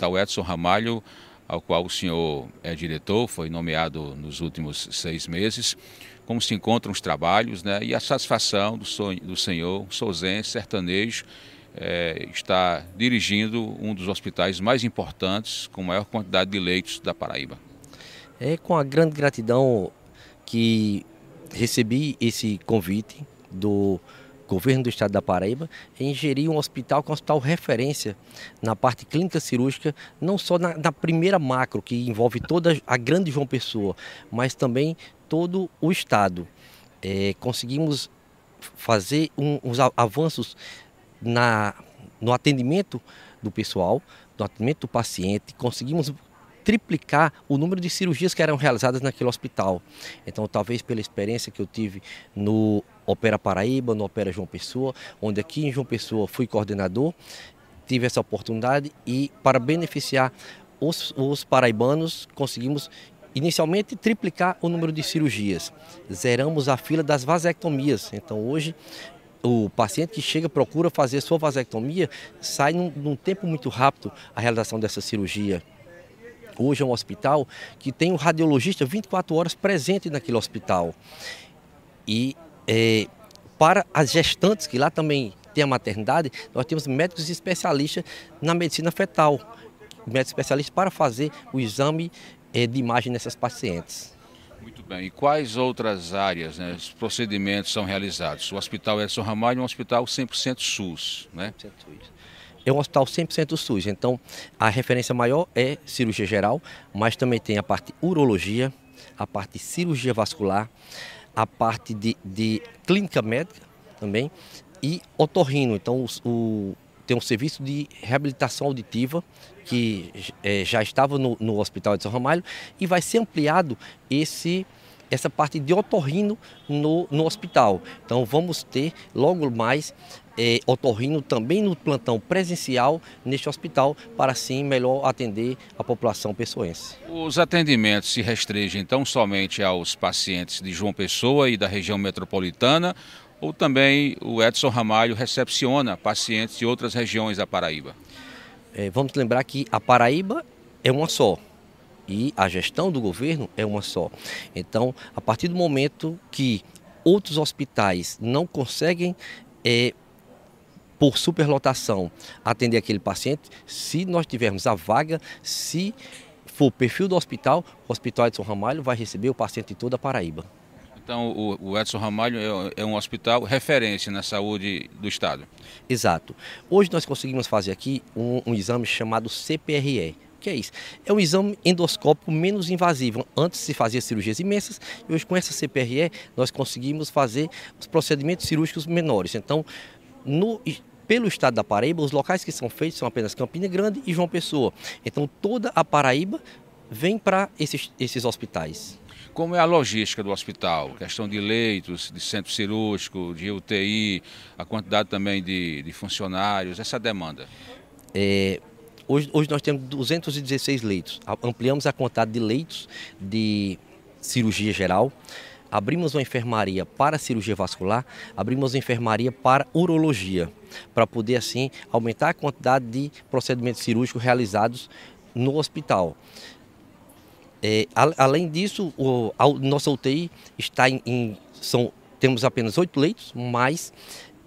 Hospital Edson Ramalho, ao qual o senhor é diretor, foi nomeado nos últimos seis meses. Como se encontram os trabalhos né, e a satisfação do, sonho, do senhor souzense, sertanejo, é, está dirigindo um dos hospitais mais importantes, com maior quantidade de leitos da Paraíba. É com a grande gratidão que recebi esse convite do governo do estado da Paraíba em gerir um hospital que é um hospital referência na parte clínica cirúrgica, não só na, na, primeira macro, que envolve toda a grande João Pessoa, mas também todo o estado. É, conseguimos fazer um, uns avanços na, no atendimento do pessoal, no atendimento do paciente, conseguimos triplicar o número de cirurgias que eram realizadas naquele hospital. Então, talvez pela experiência que eu tive no Opera Paraíba, no Opera João Pessoa, onde aqui em João Pessoa fui coordenador, tive essa oportunidade e para beneficiar os, os paraibanos, conseguimos inicialmente triplicar o número de cirurgias. Zeramos a fila das vasectomias. Então hoje o paciente que chega procura fazer sua vasectomia sai num, num tempo muito rápido a realização dessa cirurgia. Hoje é um hospital que tem um radiologista 24 horas presente naquele hospital. E é, para as gestantes, que lá também tem a maternidade, nós temos médicos especialistas na medicina fetal, médicos especialistas para fazer o exame é, de imagem nessas pacientes. Muito bem. E quais outras áreas, né, os procedimentos são realizados? O Hospital Edson Ramalho é um hospital 100% SUS, né? 100% SUS é um hospital 100% SUS. Então, a referência maior é cirurgia geral, mas também tem a parte urologia, a parte de cirurgia vascular, a parte de, de clínica médica também e otorrino. Então, o, o, tem um serviço de reabilitação auditiva que é, já estava no, no Hospital de São Ramalho e vai ser ampliado esse essa parte de otorrino no, no hospital. Então vamos ter logo mais é, otorrino também no plantão presencial neste hospital para assim melhor atender a população pessoense. Os atendimentos se restringem então somente aos pacientes de João Pessoa e da região metropolitana ou também o Edson Ramalho recepciona pacientes de outras regiões da Paraíba? É, vamos lembrar que a Paraíba é uma só e a gestão do governo é uma só. Então, a partir do momento que outros hospitais não conseguem é, por superlotação atender aquele paciente, se nós tivermos a vaga, se for o perfil do hospital, o Hospital Edson Ramalho vai receber o paciente de toda a Paraíba. Então, o, Edson Ramalho é, é um hospital referência na saúde do Estado? Exato. Hoje nós conseguimos fazer aqui um, um exame chamado CPRE, que é isso? É um exame endoscópico menos invasivo. Antes se fazia cirurgias imensas e hoje com essa CPRE nós conseguimos fazer os procedimentos cirúrgicos menores. Então, no, pelo estado da Paraíba, os locais que são feitos são apenas Campina Grande e João Pessoa. Então, toda a Paraíba vem para esses, esses hospitais. Como é a logística do hospital? Questão de leitos, de centro cirúrgico, de UTI, a quantidade também de, de funcionários, essa demanda? É, Hoje, hoje nós temos 216 leitos. Ampliamos a quantidade de leitos de cirurgia geral. Abrimos uma enfermaria para cirurgia vascular, abrimos uma enfermaria para urologia, para poder assim aumentar a quantidade de procedimentos cirúrgicos realizados no hospital. É, além disso, o, a nossa UTI está em, em são, temos apenas oito leitos, mas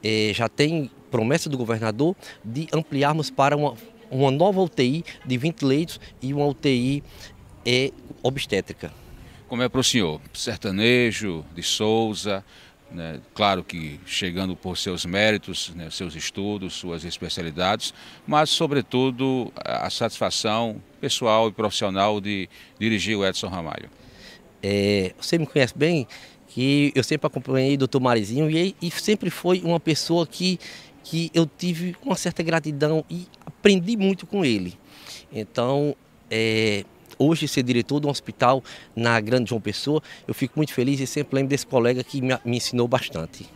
é, já tem promessa do governador de ampliarmos para uma uma nova UTI de 20 leitos e uma UTI é, obstétrica. Como é para o senhor? Sertanejo, de Souza, né? claro que chegando por seus méritos, né? seus estudos, suas especialidades, mas sobretudo a satisfação pessoal e profissional de dirigir o Edson Ramalho. É, você me conhece bem, que eu sempre acompanhei o doutor Marizinho e, e sempre foi uma pessoa que que eu tive uma certa gratidão e aprendi muito com ele. Então, é, hoje ser diretor de um hospital na Grande João Pessoa, eu fico muito feliz e sempre lembro desse colega que me, me ensinou bastante.